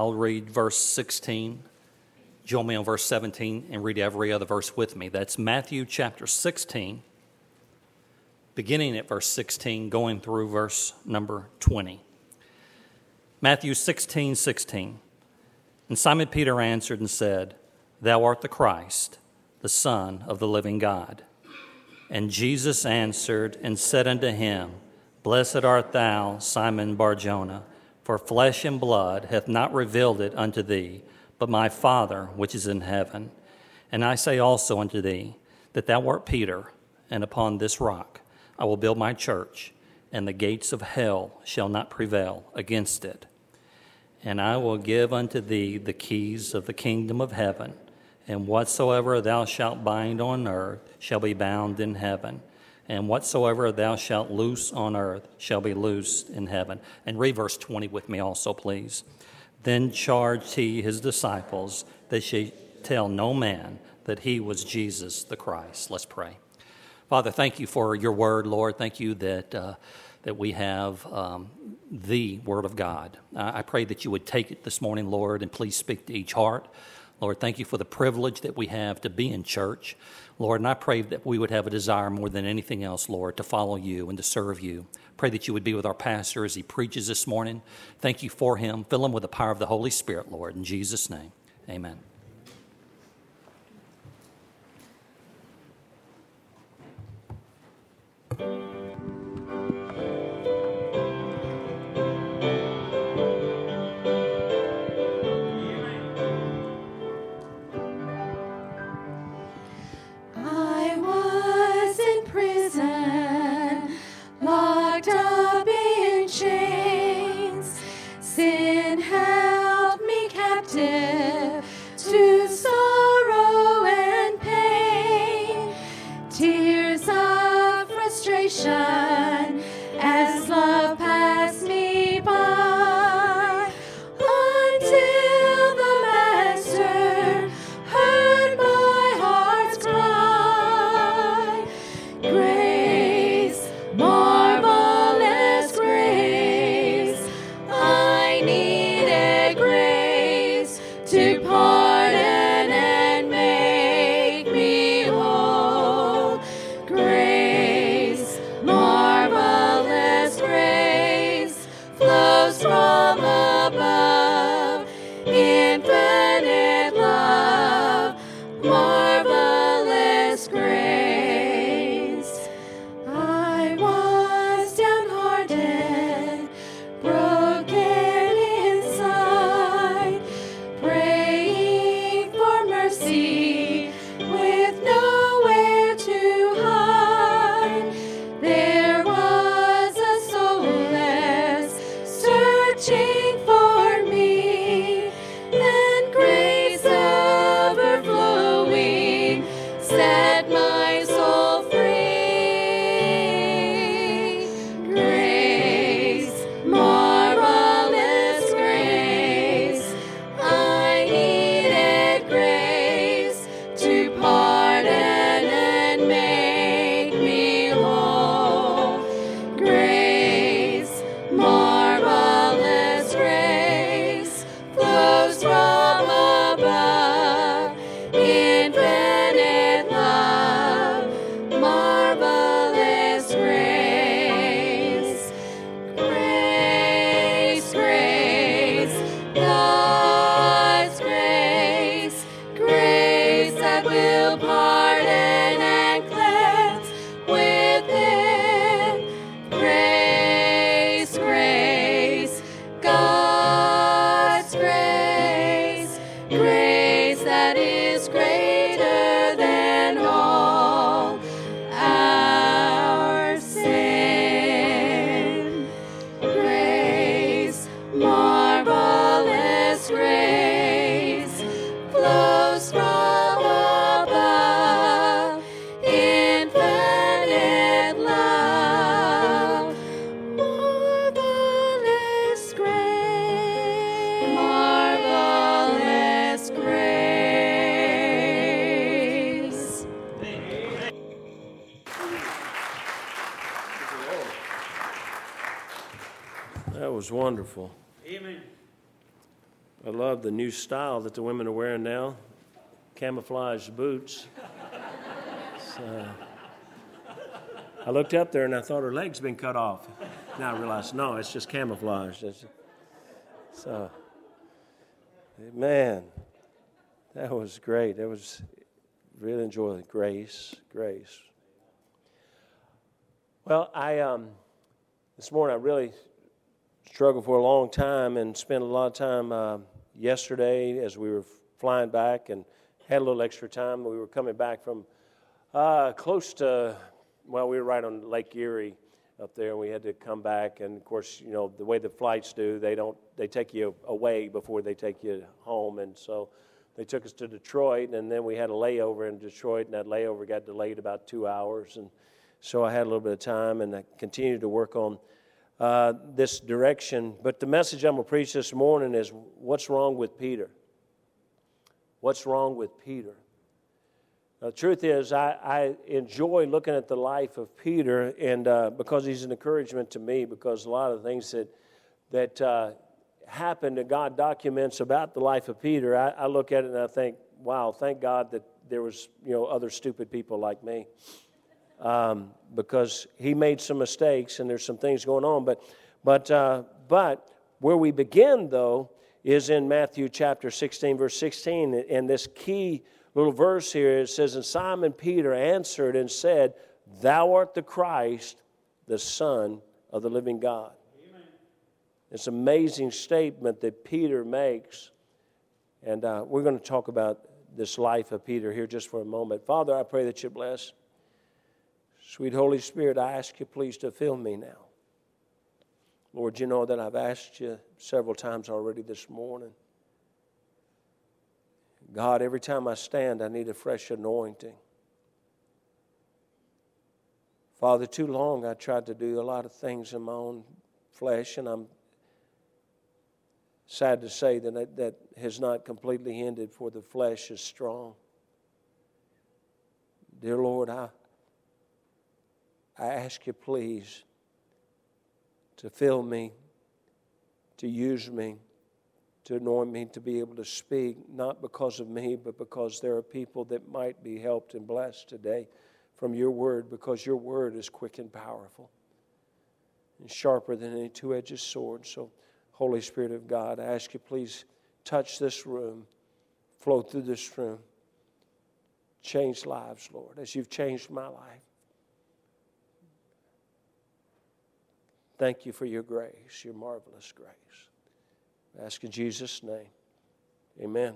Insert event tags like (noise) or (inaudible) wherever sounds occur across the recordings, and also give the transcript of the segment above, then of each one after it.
I'll read verse 16. Join me on verse 17 and read every other verse with me. That's Matthew chapter 16, beginning at verse 16, going through verse number 20. Matthew 16, 16. And Simon Peter answered and said, Thou art the Christ, the Son of the living God. And Jesus answered and said unto him, Blessed art thou, Simon Barjona, for flesh and blood hath not revealed it unto thee, but my Father which is in heaven. And I say also unto thee, that thou art Peter, and upon this rock I will build my church, and the gates of hell shall not prevail against it. And I will give unto thee the keys of the kingdom of heaven, and whatsoever thou shalt bind on earth shall be bound in heaven and whatsoever thou shalt loose on earth shall be loosed in heaven. And read verse 20 with me also, please. Then charged he his disciples that she tell no man that he was Jesus the Christ. Let's pray. Father, thank you for your word, Lord. Thank you that, uh, that we have um, the word of God. I pray that you would take it this morning, Lord, and please speak to each heart. Lord, thank you for the privilege that we have to be in church. Lord, and I pray that we would have a desire more than anything else, Lord, to follow you and to serve you. Pray that you would be with our pastor as he preaches this morning. Thank you for him. Fill him with the power of the Holy Spirit, Lord. In Jesus' name, amen. The new style that the women are wearing now camouflage boots. So, I looked up there and I thought her legs been cut off. Now I realized, no, it's just camouflage. It's, so, man, that was great. That was really enjoyed grace, grace. Well, I um, this morning I really struggled for a long time and spent a lot of time uh, yesterday as we were flying back and had a little extra time. We were coming back from uh, close to, well, we were right on Lake Erie up there, and we had to come back. And of course, you know the way the flights do, they don't they take you away before they take you home, and so they took us to Detroit, and then we had a layover in Detroit, and that layover got delayed about two hours, and so I had a little bit of time, and I continued to work on uh, this direction. But the message I'm going to preach this morning is what's wrong with Peter? What's wrong with Peter? The truth is, I, I, enjoy looking at the life of Peter, and uh, because he's an encouragement to me, because a lot of things that that uh, happened that God documents about the life of Peter, I, I, look at it and I think, wow, thank God that there was you know other stupid people like me, um, because he made some mistakes and there's some things going on. But but uh, but where we begin though is in Matthew chapter 16, verse 16, and this key little verse here, it says, And Simon Peter answered and said, Thou art the Christ, the Son of the living God. Amen. It's an amazing statement that Peter makes. And uh, we're going to talk about this life of Peter here just for a moment. Father, I pray that you bless. Sweet Holy Spirit, I ask you please to fill me now. Lord, you know that I've asked you several times already this morning. God, every time I stand, I need a fresh anointing. Father, too long I tried to do a lot of things in my own flesh, and I'm sad to say that that has not completely ended, for the flesh is strong. Dear Lord, I, I ask you, please, to fill me, to use me to anoint me to be able to speak, not because of me, but because there are people that might be helped and blessed today from your word, because your word is quick and powerful and sharper than any two edged sword. So, Holy Spirit of God, I ask you, please touch this room, flow through this room, change lives, Lord, as you've changed my life. Thank you for your grace, your marvelous grace. Ask in Jesus' name. Amen.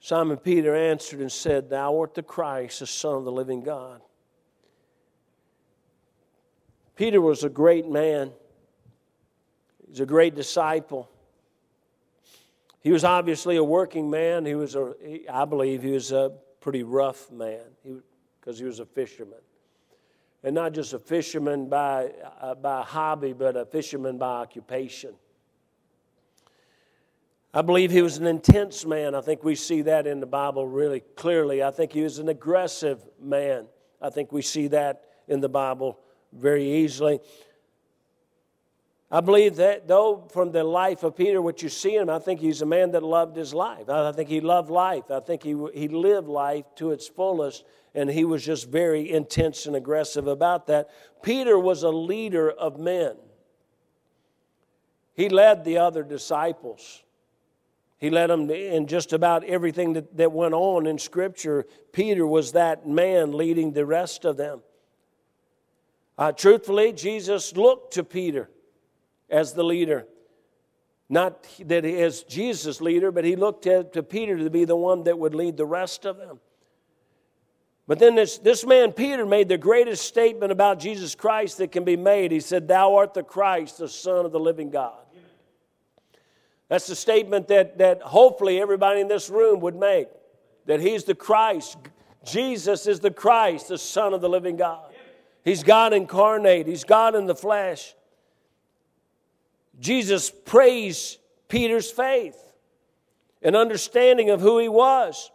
Simon Peter answered and said, Thou art the Christ, the Son of the living God. Peter was a great man. He's a great disciple. He was obviously a working man. He was a, I believe, he was a pretty rough man because he, he was a fisherman. And not just a fisherman by, uh, by hobby, but a fisherman by occupation. I believe he was an intense man. I think we see that in the Bible really clearly. I think he was an aggressive man. I think we see that in the Bible very easily. I believe that, though, from the life of Peter, what you see him, I think he's a man that loved his life. I think he loved life. I think he, he lived life to its fullest, and he was just very intense and aggressive about that. Peter was a leader of men, he led the other disciples. He led them in just about everything that, that went on in Scripture. Peter was that man leading the rest of them. Uh, truthfully, Jesus looked to Peter as the leader. Not that he is Jesus' leader, but he looked to, to Peter to be the one that would lead the rest of them. But then this, this man, Peter, made the greatest statement about Jesus Christ that can be made. He said, Thou art the Christ, the Son of the living God. That's the statement that, that hopefully everybody in this room would make that He's the Christ. Jesus is the Christ, the Son of the living God. He's God incarnate, He's God in the flesh. Jesus praised Peter's faith and understanding of who he was.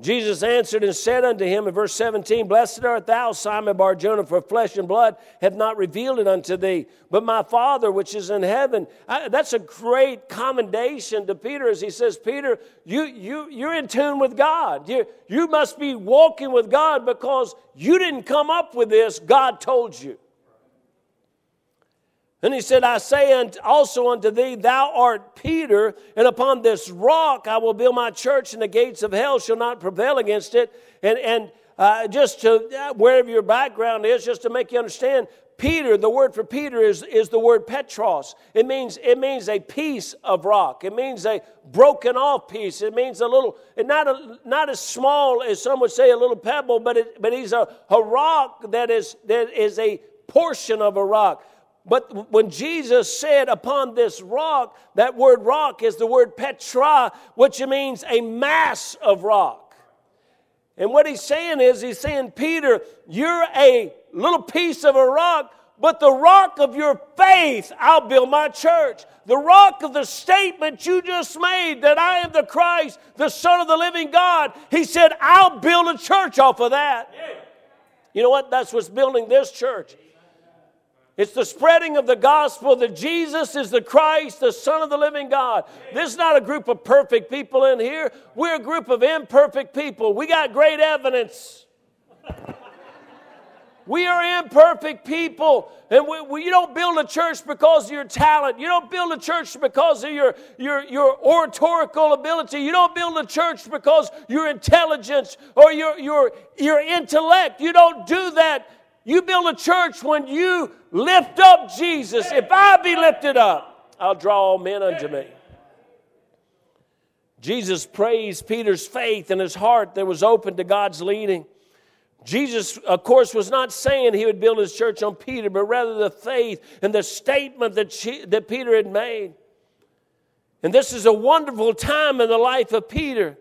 Jesus answered and said unto him in verse 17, Blessed art thou, Simon Barjona, for flesh and blood have not revealed it unto thee, but my Father which is in heaven. I, that's a great commendation to Peter as he says, Peter, you, you, you're in tune with God. You, you must be walking with God because you didn't come up with this, God told you. And he said, I say also unto thee, Thou art Peter, and upon this rock I will build my church, and the gates of hell shall not prevail against it. And, and uh, just to, uh, wherever your background is, just to make you understand, Peter, the word for Peter is, is the word Petros. It means, it means a piece of rock. It means a broken off piece. It means a little, not, a, not as small as some would say a little pebble, but, it, but he's a, a rock that is, that is a portion of a rock. But when Jesus said, upon this rock, that word rock is the word Petra, which means a mass of rock. And what he's saying is, he's saying, Peter, you're a little piece of a rock, but the rock of your faith, I'll build my church. The rock of the statement you just made that I am the Christ, the Son of the living God, he said, I'll build a church off of that. You know what? That's what's building this church. It's the spreading of the gospel that Jesus is the Christ, the Son of the living God. This is not a group of perfect people in here. We're a group of imperfect people. We got great evidence. We are imperfect people. And we, we, you don't build a church because of your talent. You don't build a church because of your, your, your oratorical ability. You don't build a church because your intelligence or your, your, your intellect. You don't do that you build a church when you lift up Jesus. If I be lifted up, I'll draw all men unto me. Jesus praised Peter's faith and his heart that was open to God's leading. Jesus, of course, was not saying he would build his church on Peter, but rather the faith and the statement that, she, that Peter had made. And this is a wonderful time in the life of Peter.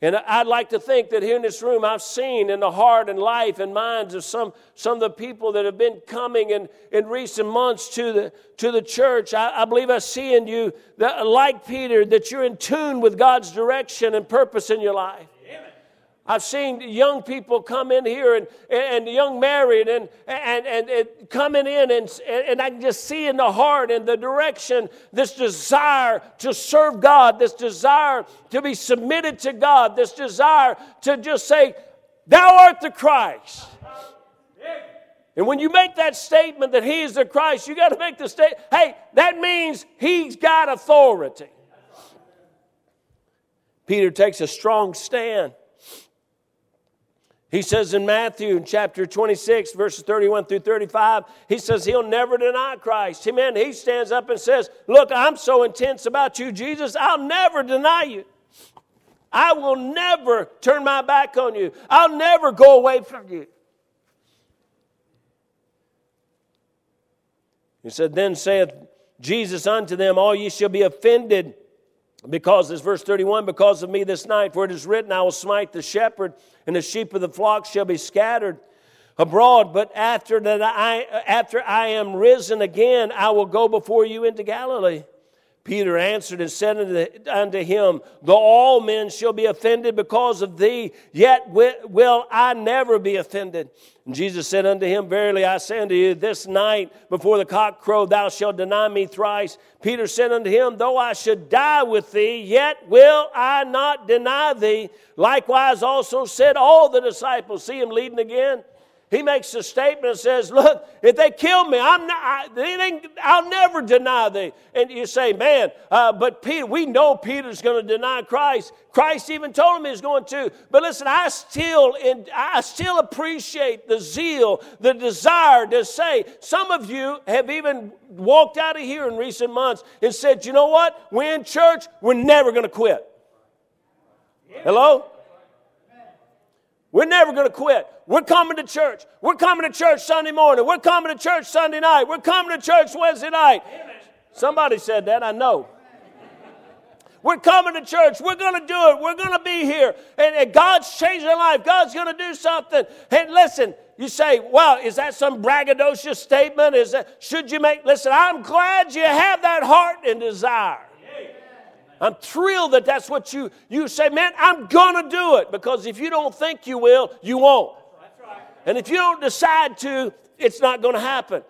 And I'd like to think that here in this room, I've seen in the heart and life and minds of some, some of the people that have been coming in, in recent months to the, to the church. I, I believe I see in you, that, like Peter, that you're in tune with God's direction and purpose in your life. I've seen young people come in here and, and young married and, and, and, and coming in, and, and I can just see in the heart and the direction this desire to serve God, this desire to be submitted to God, this desire to just say, Thou art the Christ. And when you make that statement that He is the Christ, you got to make the statement, hey, that means He's got authority. Peter takes a strong stand. He says in Matthew chapter 26, verses 31 through 35, he says he'll never deny Christ. Amen. He stands up and says, Look, I'm so intense about you, Jesus, I'll never deny you. I will never turn my back on you. I'll never go away from you. He said, Then saith Jesus unto them, All ye shall be offended because, this verse 31, because of me this night, for it is written, I will smite the shepherd, and the sheep of the flock shall be scattered abroad. But after that I after I am risen again, I will go before you into Galilee. Peter answered and said unto him, Though all men shall be offended because of thee, yet will I never be offended. And Jesus said unto him, Verily I say unto you, this night before the cock crow, thou shalt deny me thrice. Peter said unto him, Though I should die with thee, yet will I not deny thee. Likewise also said all the disciples. See him leading again? He makes a statement and says, Look, if they kill me, I'm not, I, I'll never deny thee. And you say, Man, uh, but Peter, we know Peter's going to deny Christ. Christ even told him he's going to. But listen, I still, I still appreciate the zeal, the desire to say, some of you have even walked out of here in recent months and said, You know what? We're in church, we're never going to quit. Hello? We're never going to quit. We're coming to church. We're coming to church Sunday morning. We're coming to church Sunday night. We're coming to church Wednesday night. Somebody said that, I know. We're coming to church. We're going to do it. We're going to be here. And, and God's changing life. God's going to do something. And listen, you say, well, is that some braggadocious statement? Is that, should you make, listen, I'm glad you have that heart and desire. I'm thrilled that that's what you, you say, man, I'm going to do it. Because if you don't think you will, you won't. And if you don't decide to, it's not going to happen.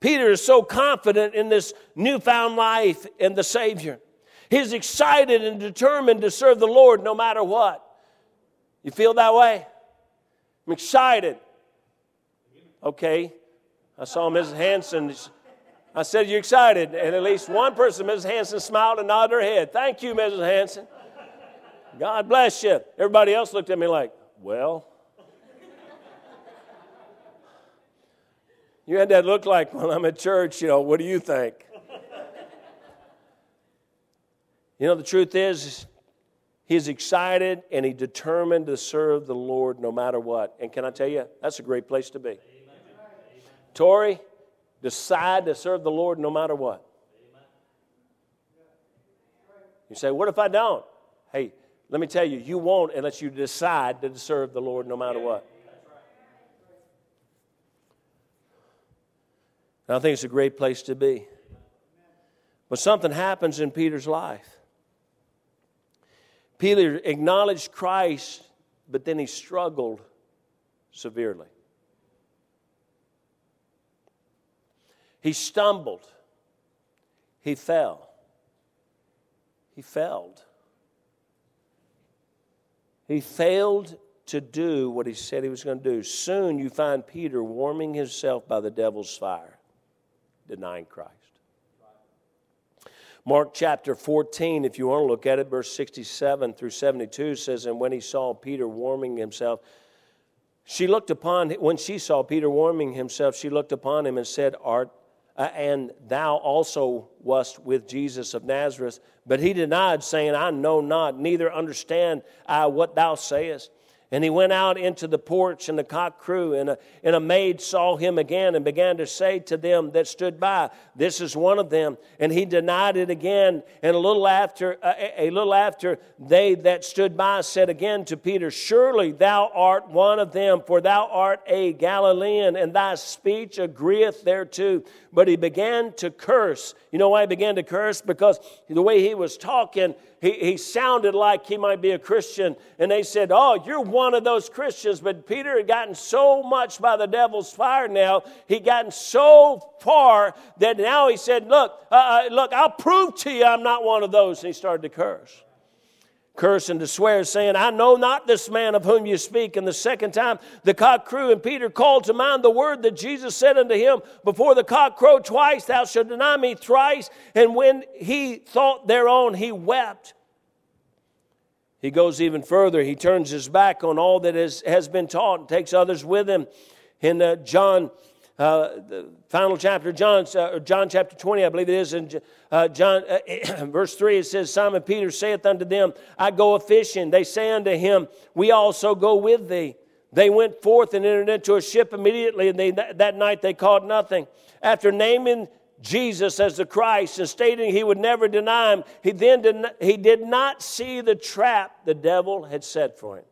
Peter is so confident in this newfound life in the Savior. He's excited and determined to serve the Lord no matter what. You feel that way? I'm excited. Okay. I saw Mrs. Hanson. I said, You excited? And at least one person, Mrs. Hanson, smiled and nodded her head. Thank you, Mrs. Hanson. God bless you. Everybody else looked at me like, Well, you had that look like when I'm at church, you know, what do you think? you know, the truth is, he's excited and he determined to serve the Lord no matter what. And can I tell you, that's a great place to be. Amen. Tori, decide to serve the Lord no matter what. You say, What if I don't? Hey, let me tell you, you won't unless you decide to serve the Lord no matter what. And I think it's a great place to be. But something happens in Peter's life. Peter acknowledged Christ, but then he struggled severely. He stumbled. He fell. He failed. He failed to do what he said he was going to do. Soon you find Peter warming himself by the devil's fire, denying Christ. Mark chapter 14, if you want to look at it, verse 67 through 72 says, And when he saw Peter warming himself, she looked upon, when she saw Peter warming himself, she looked upon him and said, Art uh, and thou also wast with Jesus of Nazareth. But he denied, saying, I know not, neither understand I what thou sayest. And he went out into the porch, and the cock crew, and a, and a maid saw him again and began to say to them that stood by, This is one of them. And he denied it again. And a little after, a, a little after, they that stood by said again to Peter, Surely thou art one of them, for thou art a Galilean, and thy speech agreeth thereto. But he began to curse. You know why he began to curse? Because the way he was talking, he, he sounded like he might be a Christian. And they said, Oh, you're one of those Christians. But Peter had gotten so much by the devil's fire now, he'd gotten so far that now he said, Look, uh, uh look, I'll prove to you I'm not one of those. And he started to curse curse and to swear, saying, I know not this man of whom you speak. And the second time the cock crew, and Peter called to mind the word that Jesus said unto him, Before the cock crow twice, thou shalt deny me thrice. And when he thought thereon, he wept. He goes even further. He turns his back on all that is, has been taught and takes others with him. In uh, John uh, the final chapter, John, uh, John chapter 20, I believe it is, in uh, John, uh, (clears throat) verse 3, it says, Simon Peter saith unto them, I go a fishing. They say unto him, We also go with thee. They went forth and entered into a ship immediately, and they, that night they caught nothing. After naming Jesus as the Christ and stating he would never deny him, he then did not, he did not see the trap the devil had set for him.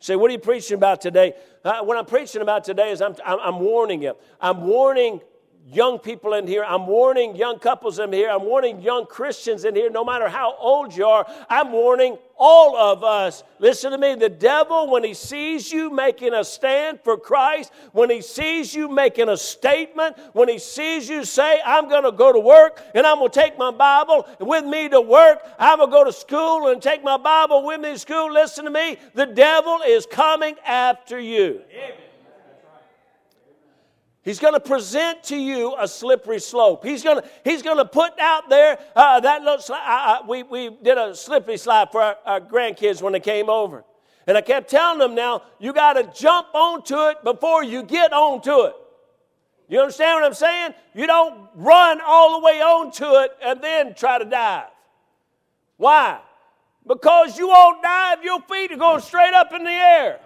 Say, what are you preaching about today? Uh, what I'm preaching about today is I'm, I'm, I'm warning you. I'm warning young people in here. I'm warning young couples in here. I'm warning young Christians in here, no matter how old you are. I'm warning all of us. Listen to me. The devil, when he sees you making a stand for Christ, when he sees you making a statement, when he sees you say, I'm going to go to work and I'm going to take my Bible with me to work, I'm going to go to school and take my Bible with me to school, listen to me. The devil is coming after you. Amen. He's going to present to you a slippery slope. He's going to, he's going to put out there uh, that looks like Uh, uh, we, we did a slippery slide for our, our grandkids when they came over. And I kept telling them now, you got to jump onto it before you get onto it. You understand what I'm saying? You don't run all the way onto it and then try to dive. Why? Because you won't dive, your feet are going straight up in the air.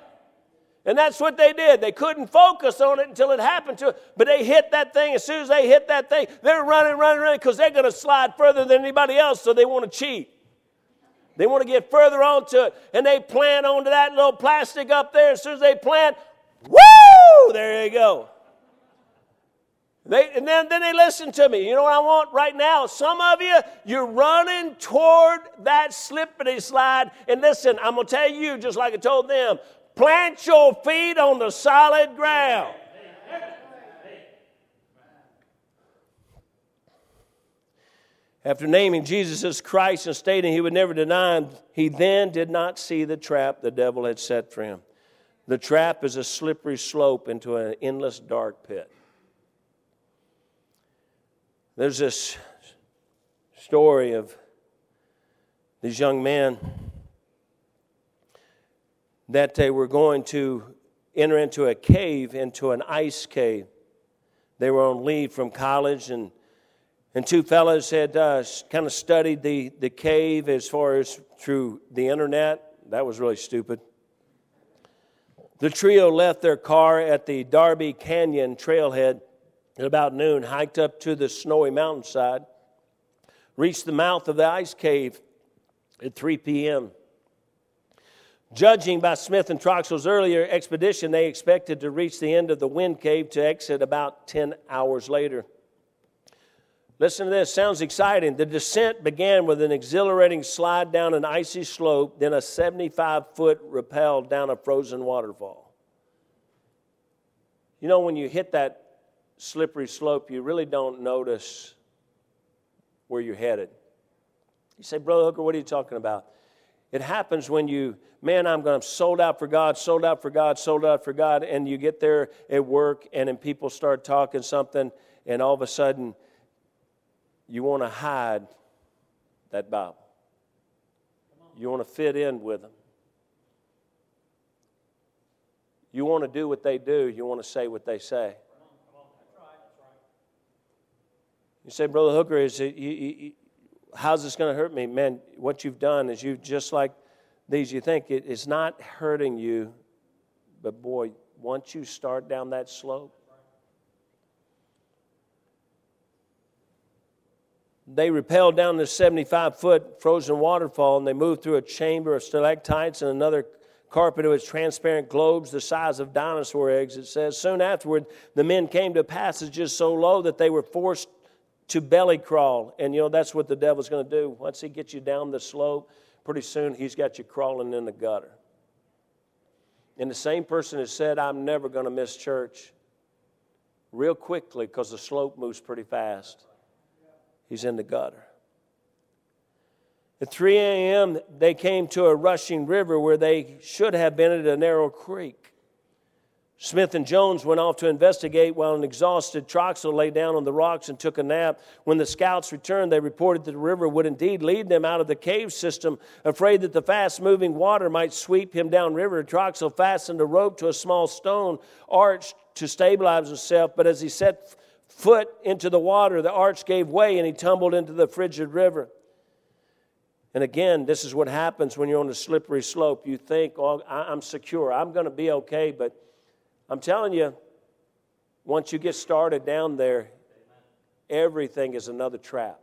And that's what they did. They couldn't focus on it until it happened to it. But they hit that thing. As soon as they hit that thing, they're running, running, running because they're going to slide further than anybody else, so they want to cheat. They want to get further onto it. And they plant onto that little plastic up there. As soon as they plant, woo! There you go. They, and then, then they listen to me. You know what I want right now? Some of you, you're running toward that slippery slide. And listen, I'm going to tell you, just like I told them, plant your feet on the solid ground. After naming Jesus as Christ and stating he would never deny him, he then did not see the trap the devil had set for him. The trap is a slippery slope into an endless dark pit. There's this story of these young men that they were going to enter into a cave, into an ice cave. They were on leave from college, and, and two fellows had uh, kind of studied the, the cave as far as through the internet. That was really stupid. The trio left their car at the Darby Canyon trailhead at about noon, hiked up to the snowy mountainside, reached the mouth of the ice cave at 3 p.m. Judging by Smith and Troxell's earlier expedition, they expected to reach the end of the wind cave to exit about 10 hours later. Listen to this, sounds exciting. The descent began with an exhilarating slide down an icy slope, then a 75 foot rappel down a frozen waterfall. You know, when you hit that slippery slope, you really don't notice where you're headed. You say, Brother Hooker, what are you talking about? It happens when you, man, I'm going to sold out for God, sold out for God, sold out for God, and you get there at work and then people start talking something, and all of a sudden you want to hide that Bible. You want to fit in with them. You want to do what they do, you want to say what they say. You say, Brother Hooker, is it, you, you, how's this going to hurt me? Man, what you've done is you've just like these, you think it, it's not hurting you, but boy, once you start down that slope, they rappelled down the 75 foot frozen waterfall and they moved through a chamber of stalactites and another carpet with transparent globes the size of dinosaur eggs. It says, Soon afterward, the men came to passages so low that they were forced to belly crawl. And you know, that's what the devil's going to do. Once he gets you down the slope, pretty soon he's got you crawling in the gutter. And the same person has said, I'm never going to miss church, real quickly, because the slope moves pretty fast. He's in the gutter. At 3 a.m., they came to a rushing river where they should have been at a narrow creek. Smith and Jones went off to investigate while an exhausted Troxel lay down on the rocks and took a nap. When the scouts returned, they reported that the river would indeed lead them out of the cave system. Afraid that the fast moving water might sweep him downriver, Troxel fastened a rope to a small stone arch to stabilize himself. But as he set foot into the water, the arch gave way and he tumbled into the frigid river. And again, this is what happens when you're on a slippery slope. You think, oh, I'm secure, I'm going to be okay, but I'm telling you, once you get started down there, everything is another trap.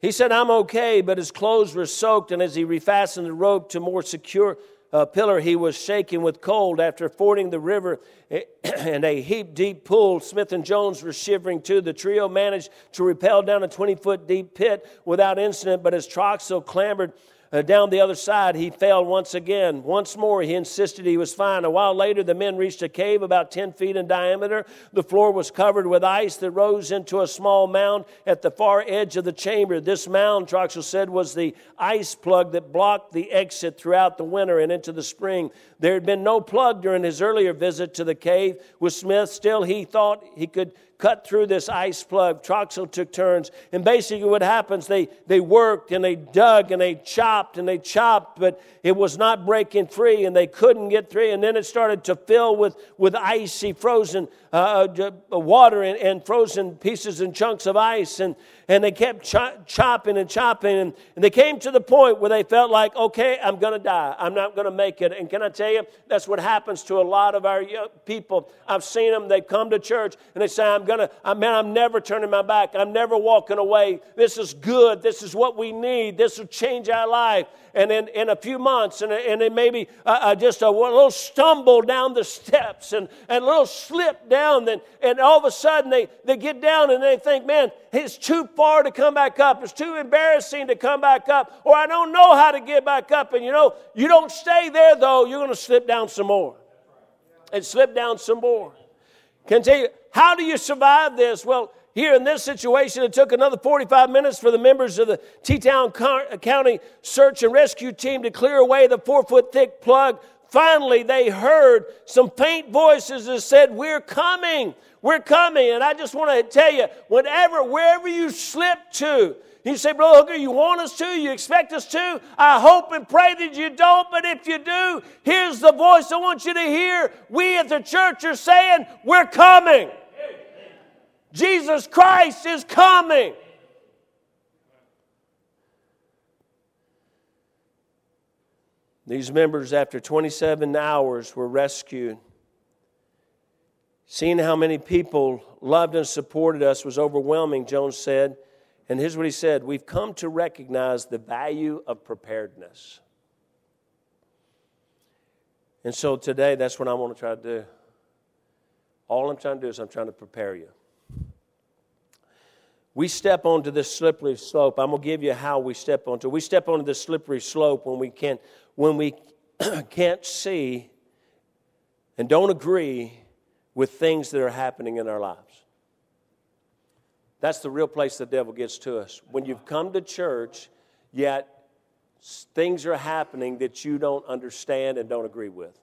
He said, I'm okay, but his clothes were soaked, and as he refastened the rope to more secure uh, pillar, he was shaking with cold. After fording the river (clears throat) and a heap deep pool, Smith and Jones were shivering too. The trio managed to rappel down a 20 foot deep pit without incident, but as Troxel clambered uh, down the other side, he fell once again. Once more, he insisted he was fine. A while later, the men reached a cave about 10 feet in diameter. The floor was covered with ice that rose into a small mound at the far edge of the chamber. This mound, Troxell said, was the ice plug that blocked the exit throughout the winter and into the spring. There had been no plug during his earlier visit to the cave with Smith. Still, he thought he could cut through this ice plug. Troxel took turns. And basically, what happens, they, they worked and they dug and they chopped and they chopped, but it was not breaking free and they couldn't get through. And then it started to fill with, with icy, frozen uh, uh water and, and, frozen pieces and chunks of ice. And, and they kept ch- chopping and chopping. And, and they came to the point where they felt like, okay, I'm going to die. I'm not going to make it. And can I tell you, that's what happens to a lot of our people. I've seen them, they come to church and they say, I'm gonna, I man, I'm never turning my back. I'm never walking away. This is good. This is what we need. This will change our life. And in, in a few months, and, and maybe uh, uh, just a, a, little stumble down the steps and, and a little slip down, and, then and all of a sudden they, they get down and they think, man, it's too far to come back up. It's too embarrassing to come back up, or I don't know how to get back up. And you know, you don't stay there though, you're going to slip down some more. And slip down some more. Can tell you, how do you survive this? Well, here in this situation, it took another 45 minutes for the members of the Teton County Search and Rescue Team to clear away the four foot thick plug. Finally, they heard some faint voices that said, We're coming, we're coming. And I just want to tell you, whenever, wherever you slip to, you say, Brother Hooker, you want us to? You expect us to? I hope and pray that you don't, but if you do, here's the voice I want you to hear. We at the church are saying, We're coming. Jesus Christ is coming. These members, after 27 hours, were rescued. Seeing how many people loved and supported us was overwhelming, Jones said. And here's what he said We've come to recognize the value of preparedness. And so today, that's what I want to try to do. All I'm trying to do is I'm trying to prepare you. We step onto this slippery slope. I'm going to give you how we step onto. it. We step onto this slippery slope when we can't, when we (clears throat) can't see and don't agree with things that are happening in our lives. That's the real place the devil gets to us. When you've come to church, yet things are happening that you don't understand and don't agree with.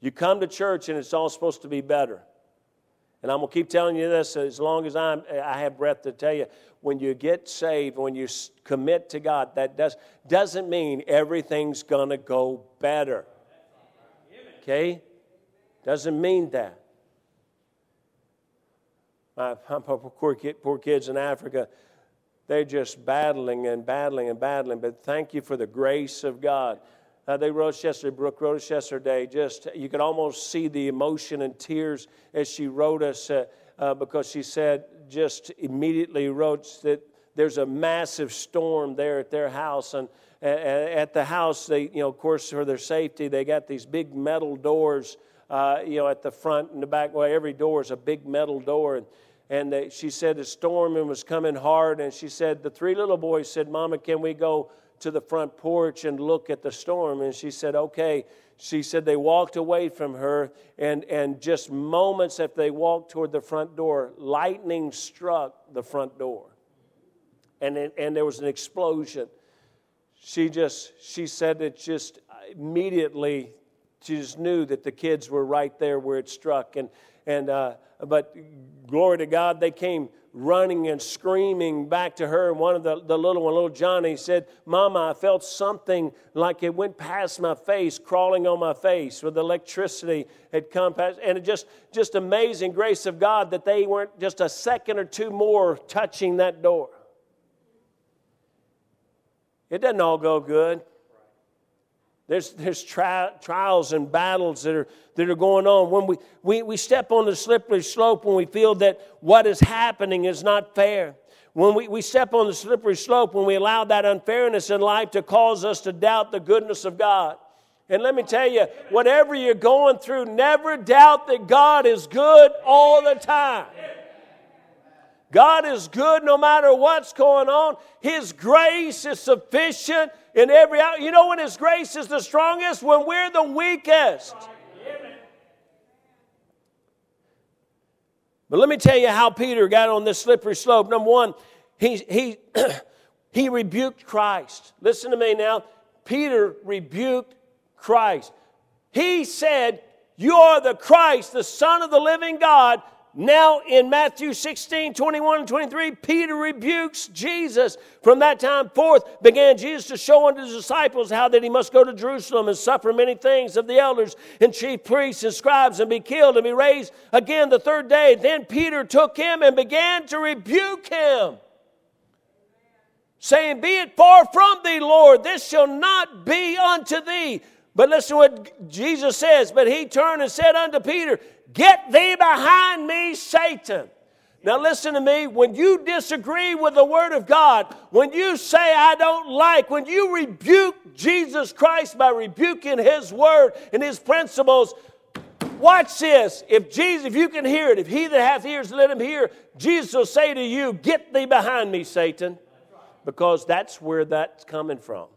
You come to church and it's all supposed to be better. And I'm going to keep telling you this as long as I'm, I have breath to tell you. When you get saved, when you commit to God, that does, doesn't mean everything's going to go better. Okay? Doesn't mean that my, my poor, kid, poor kids in Africa, they're just battling and battling and battling. But thank you for the grace of God. Uh, they wrote yesterday, Brooke wrote us yesterday, just you could almost see the emotion and tears as she wrote us uh, uh, because she said, just immediately wrote that there's a massive storm there at their house. And at the house, they, you know, of course, for their safety, they got these big metal doors, uh, you know, at the front and the back. Well, every door is a big metal door. And and they, she said the storm was coming hard and she said the three little boys said mama can we go to the front porch and look at the storm and she said okay. She said they walked away from her and, and just moments after they walked toward the front door lightning struck the front door. And, it, and there was an explosion. She just she said it just immediately she just knew that the kids were right there where it struck and and uh, but glory to God, they came running and screaming back to her. And one of the, the little one, little Johnny, said, Mama, I felt something like it went past my face, crawling on my face, with electricity had come past. And it just, just amazing grace of God that they weren't just a second or two more touching that door. It doesn't all go good. There's, there's tri- trials and battles that are, that are going on. When we, we, we step on the slippery slope when we feel that what is happening is not fair. When we, we step on the slippery slope when we allow that unfairness in life to cause us to doubt the goodness of God. And let me tell you, whatever you're going through, never doubt that God is good all the time. God is good no matter what's going on. His grace is sufficient in every hour. You know when His grace is the strongest? When we're the weakest. But let me tell you how Peter got on this slippery slope. Number one, he, he, (clears throat) he rebuked Christ. Listen to me now. Peter rebuked Christ. He said, You are the Christ, the Son of the living God. Now, in Matthew 16, 21 and 23, Peter rebukes Jesus. From that time forth began Jesus to show unto his disciples how that he must go to Jerusalem and suffer many things of the elders and chief priests and scribes and be killed and be raised again the third day. Then Peter took him and began to rebuke him, saying, Be it far from thee, Lord, this shall not be unto thee. But listen to what Jesus says. But he turned and said unto Peter, Get thee behind me, Satan. Now, listen to me. When you disagree with the Word of God, when you say, I don't like, when you rebuke Jesus Christ by rebuking His Word and His principles, watch this. If Jesus, if you can hear it, if he that hath ears, let him hear, Jesus will say to you, Get thee behind me, Satan, because that's where that's coming from.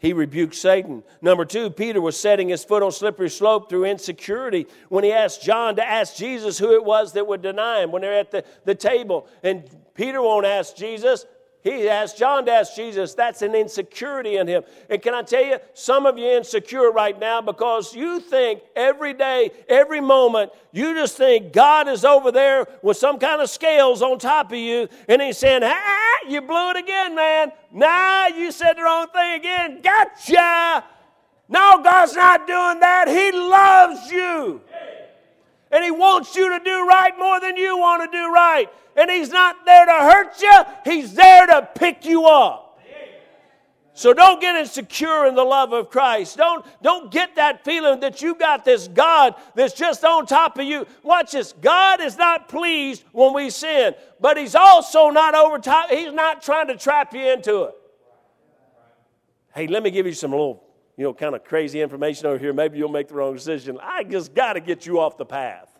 He rebuked Satan. Number two, Peter was setting his foot on slippery slope through insecurity when he asked John to ask Jesus who it was that would deny him when they're at the, the table. And Peter won't ask Jesus, he asked John to ask Jesus. That's an insecurity in him. And can I tell you, some of you insecure right now because you think every day, every moment, you just think God is over there with some kind of scales on top of you, and He's saying, ah, you blew it again, man. Nah, you said the wrong thing again. Gotcha. No, God's not doing that. He loves you. And He wants you to do right more than you want to do right. And He's not there to hurt you, He's there to pick you up. So don't get insecure in the love of Christ. Don't, don't get that feeling that you got this God that's just on top of you. Watch this. God is not pleased when we sin, but He's also not over top. He's not trying to trap you into it. Hey, let me give you some little, you know, kind of crazy information over here. Maybe you'll make the wrong decision. I just got to get you off the path.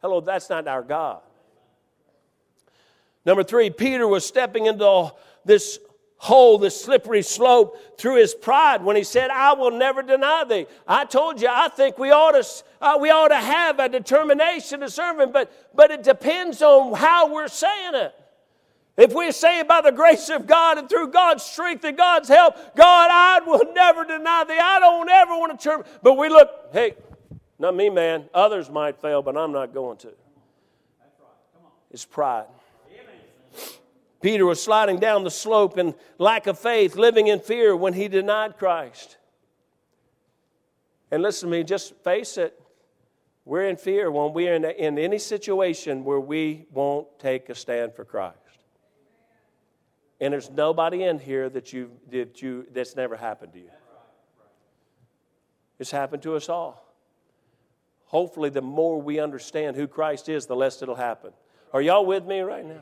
Hello, that's not our God. Number three, Peter was stepping into this hole, this slippery slope through his pride when he said, I will never deny thee. I told you, I think we ought to, uh, we ought to have a determination to serve him, but, but it depends on how we're saying it. If we say by the grace of God and through God's strength and God's help, God, I will never deny thee. I don't ever want to turn. But we look, hey, not me, man. Others might fail, but I'm not going to. It's pride. Peter was sliding down the slope in lack of faith, living in fear when he denied Christ. And listen to me, just face it. We're in fear when we're in, in any situation where we won't take a stand for Christ. And there's nobody in here that you, that you that's never happened to you. It's happened to us all hopefully, the more we understand who Christ is, the less it'll happen. Are y'all with me right now?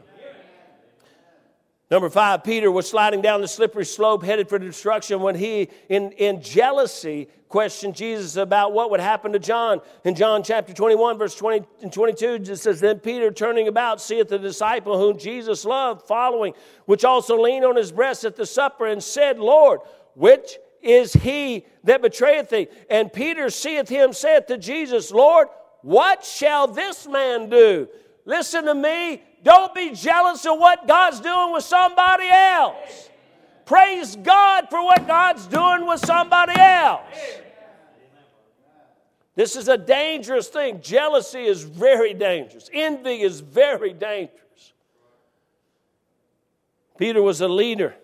Number five, Peter was sliding down the slippery slope headed for destruction when he, in, in jealousy, questioned Jesus about what would happen to John. In John chapter 21, verse 20 and 22, it says, Then Peter, turning about, seeth the disciple whom Jesus loved following, which also leaned on his breast at the supper, and said, Lord, which is he that betrayeth thee. And Peter seeth him, saith to Jesus, Lord, what shall this man do? Listen to me. Don't be jealous of what God's doing with somebody else. Praise God for what God's doing with somebody else. This is a dangerous thing. Jealousy is very dangerous. Envy is very dangerous. Peter was a leader.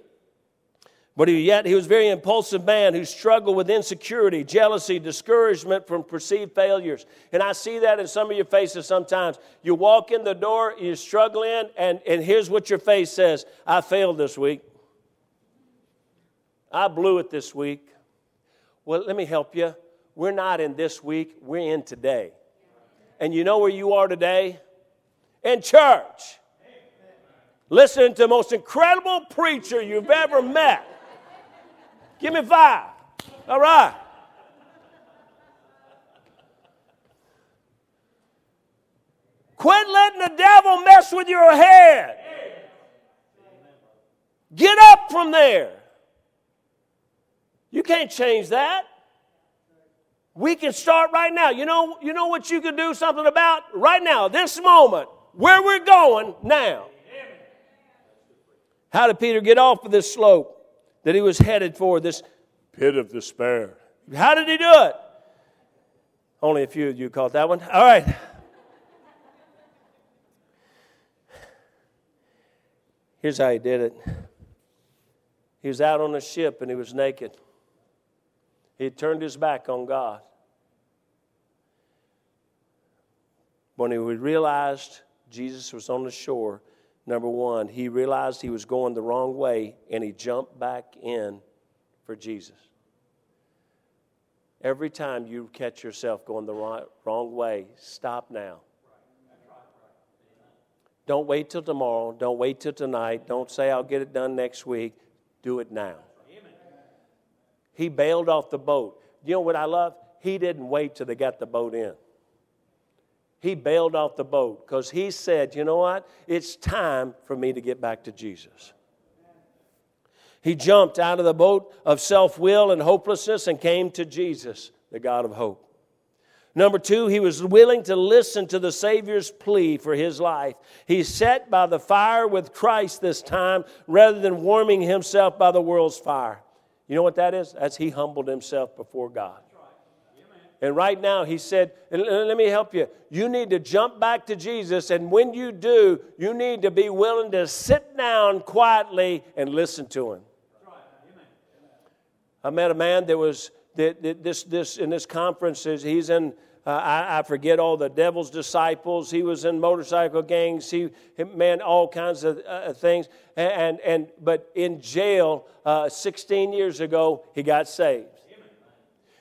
But he, yet he was a very impulsive man who struggled with insecurity, jealousy, discouragement from perceived failures. And I see that in some of your faces sometimes. You walk in the door, you're struggling, and, and here's what your face says I failed this week. I blew it this week. Well, let me help you. We're not in this week, we're in today. And you know where you are today? In church. Listening to the most incredible preacher you've ever met. Give me five. All right. Quit letting the devil mess with your head. Get up from there. You can't change that. We can start right now. You know, you know what you can do something about right now, this moment, where we're going now. How did Peter get off of this slope? That he was headed for, this pit of despair. How did he do it? Only a few of you caught that one. All right. Here's how he did it. He was out on a ship and he was naked. He had turned his back on God. When he realized Jesus was on the shore, Number one, he realized he was going the wrong way and he jumped back in for Jesus. Every time you catch yourself going the wrong, way, stop now. Don't wait till tomorrow. Don't wait till tonight. Don't say, I'll get it done next week. Do it now. He bailed off the boat. You know what I love? He didn't wait till they got the boat in. He bailed off the boat because he said, You know what? It's time for me to get back to Jesus. He jumped out of the boat of self will and hopelessness and came to Jesus, the God of hope. Number two, he was willing to listen to the Savior's plea for his life. He sat by the fire with Christ this time rather than warming himself by the world's fire. You know what that is? That's he humbled himself before God. And right now, he said, let me help you. You need to jump back to Jesus. And when you do, you need to be willing to sit down quietly and listen to him. I met a man that was this, this in this conference. He's in uh, I, I, forget all the devil's disciples. He was in motorcycle gangs. He, man, all kinds of uh, things. And, and but in jail, uh, 16 years ago, he got saved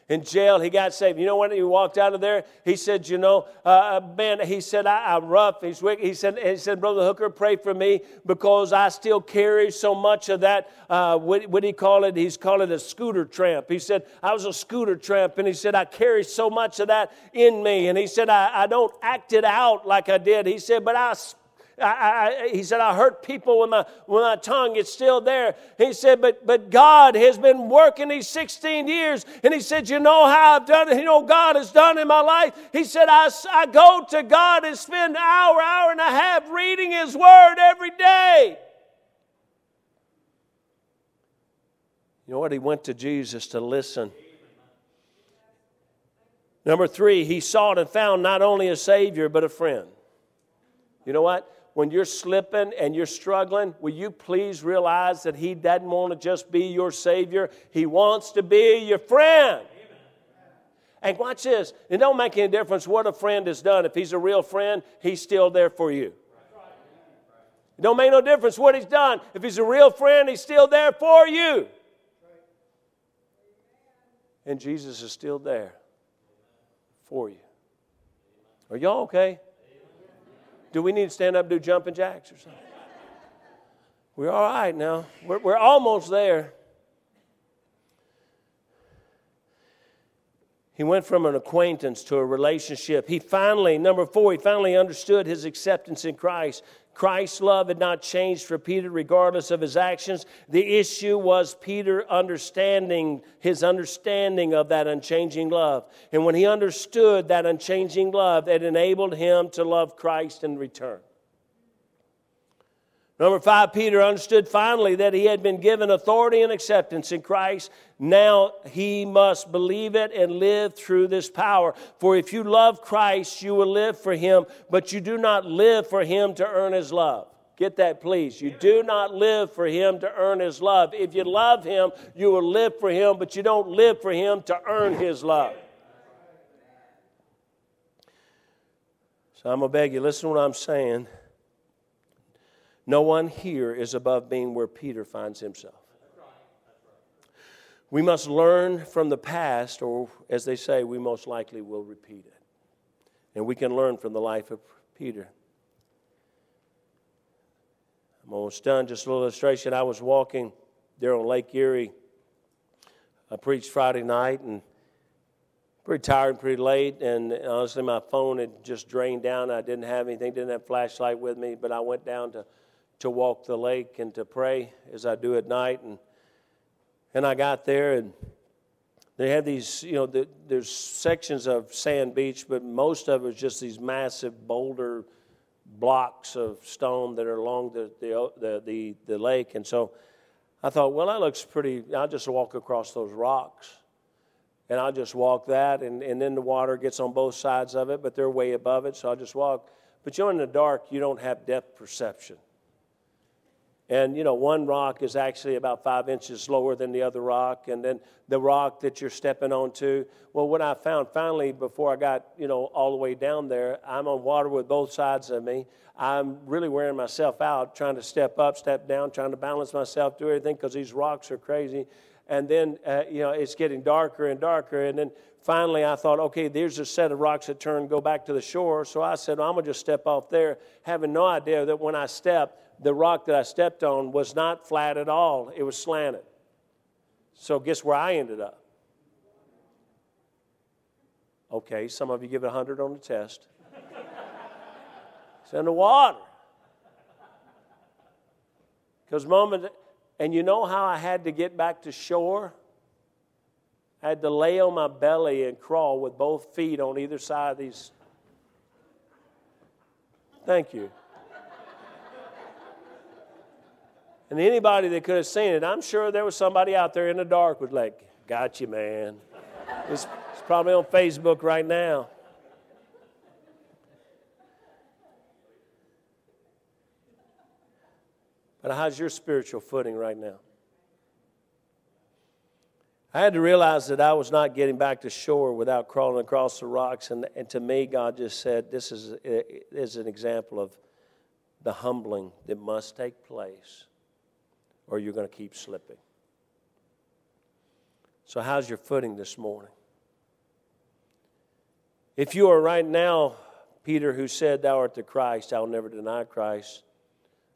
in jail. He got saved. You know when he walked out of there? He said, "You know, uh, uh man," he said, I, am rough." He's wicked. He said, "He said, Brother Hooker, pray for me because I still carry so much of that. Uh, what what he call it? He's called it a scooter tramp." He said, "I was a scooter tramp," and he said, "I carry so much of that in me." And he said, "I, I don't act it out like I did." He said, "But I I, I, he said, I hurt people with my, with my tongue. It's still there. He said, but, but God has been working these 16 years. And he said, You know how I've done it? You know, God has done in my life. He said, I, I go to God and spend an hour, hour and a half reading His Word every day. You know what? He went to Jesus to listen. Number three, he sought and found not only a Savior, but a friend. You know what? When you're slipping and you're struggling, will you please realize that He doesn't want to just be your Savior? He wants to be your friend. And watch this. It don't make any difference what a friend has done. If he's a real friend, he's still there for you. It don't make no difference what he's done. If he's a real friend, he's still there for you. And Jesus is still there for you. Are y'all okay? Do we need to stand up and do jumping jacks or something? We're all right now. We're, we're almost there. He went from an acquaintance to a relationship. He finally, number four, he finally understood his acceptance in Christ. Christ's love had not changed for Peter regardless of his actions. The issue was Peter understanding his understanding of that unchanging love. And when he understood that unchanging love, it enabled him to love Christ in return. Number five, Peter understood finally that he had been given authority and acceptance in Christ. Now he must believe it and live through this power. For if you love Christ, you will live for him, but you do not live for him to earn his love. Get that, please. You do not live for him to earn his love. If you love him, you will live for him, but you don't live for him to earn his love. So I'm going to beg you, listen to what I'm saying. No one here is above being where Peter finds himself. We must learn from the past, or as they say, we most likely will repeat it. And we can learn from the life of Peter. I'm almost done. Just a little illustration. I was walking there on Lake Erie. I preached Friday night and pretty tired and pretty late. And honestly, my phone had just drained down. I didn't have anything, didn't have flashlight with me, but I went down to to walk the lake and to pray as I do at night. And, and I got there, and they had these, you know, the, there's sections of sand beach, but most of it was just these massive boulder blocks of stone that are along the, the, the, the, the lake. And so I thought, well, that looks pretty, I'll just walk across those rocks. And I'll just walk that, and, and then the water gets on both sides of it, but they're way above it, so I'll just walk. But you know, in the dark, you don't have depth perception. And, you know, one rock is actually about five inches lower than the other rock. And then the rock that you're stepping onto. Well, what I found finally before I got, you know, all the way down there, I'm on water with both sides of me. I'm really wearing myself out trying to step up, step down, trying to balance myself, do everything because these rocks are crazy. and then uh, you know it's getting darker and darker and then finally i thought okay there's a set of rocks that turn go back to the shore so i said i'm going to just step off there having no idea that when i stepped the rock that i stepped on was not flat at all it was slanted so guess where i ended up okay some of you give it 100 on the test it's in the water because moment and you know how I had to get back to shore? I had to lay on my belly and crawl with both feet on either side of these. Thank you. And anybody that could have seen it, I'm sure there was somebody out there in the dark was like, Got you, man. It's, it's probably on Facebook right now. But how's your spiritual footing right now? I had to realize that I was not getting back to shore without crawling across the rocks. And, and to me, God just said, This is, is an example of the humbling that must take place, or you're going to keep slipping. So, how's your footing this morning? If you are right now, Peter, who said, Thou art the Christ, I'll never deny Christ.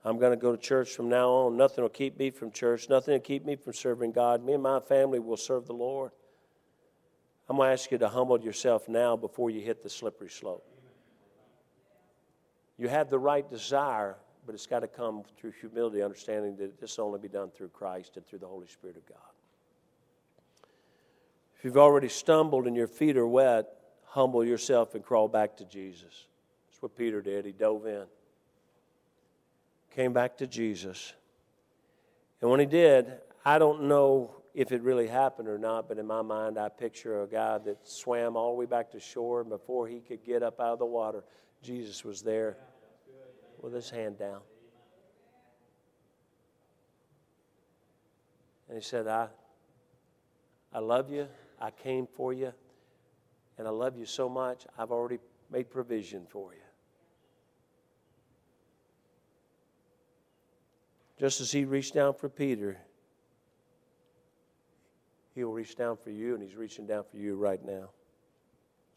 I'm going to go to church from now on. Nothing will keep me from church. Nothing will keep me from serving God. Me and my family will serve the Lord. I'm going to ask you to humble yourself now before you hit the slippery slope. You have the right desire, but it's got to come through humility, understanding that this will only be done through Christ and through the Holy Spirit of God. If you've already stumbled and your feet are wet, humble yourself and crawl back to Jesus. That's what Peter did. He dove in came back to Jesus. And when he did, I don't know if it really happened or not, but in my mind, I picture a guy that swam all the way back to shore, and before he could get up out of the water, Jesus was there with his hand down. And he said, I, I love you. I came for you. And I love you so much, I've already made provision for you. Just as he reached down for Peter, he will reach down for you, and he's reaching down for you right now.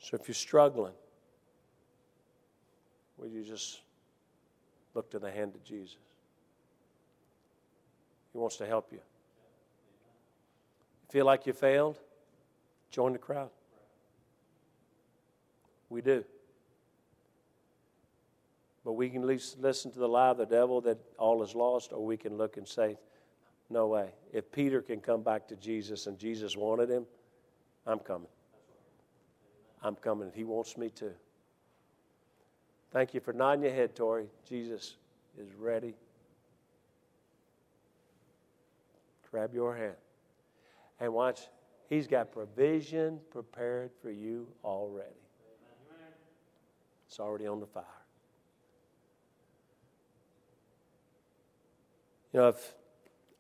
So if you're struggling, will you just look to the hand of Jesus? He wants to help you. Feel like you failed? Join the crowd. We do. But we can listen to the lie of the devil that all is lost, or we can look and say, no way. If Peter can come back to Jesus and Jesus wanted him, I'm coming. I'm coming. He wants me to. Thank you for nodding your head, Tori. Jesus is ready. Grab your hand. And watch, He's got provision prepared for you already. It's already on the fire. You know, if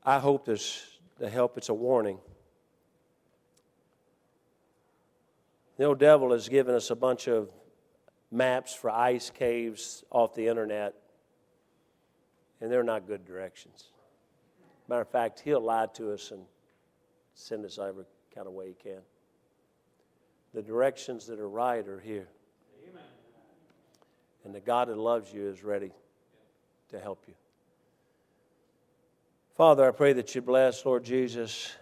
I hope this the help, it's a warning. The old devil has given us a bunch of maps for ice caves off the internet, and they're not good directions. Matter of fact, he'll lie to us and send us every kind of way he can. The directions that are right are here. Amen. And the God that loves you is ready to help you. Father, I pray that you bless, Lord Jesus,